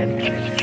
and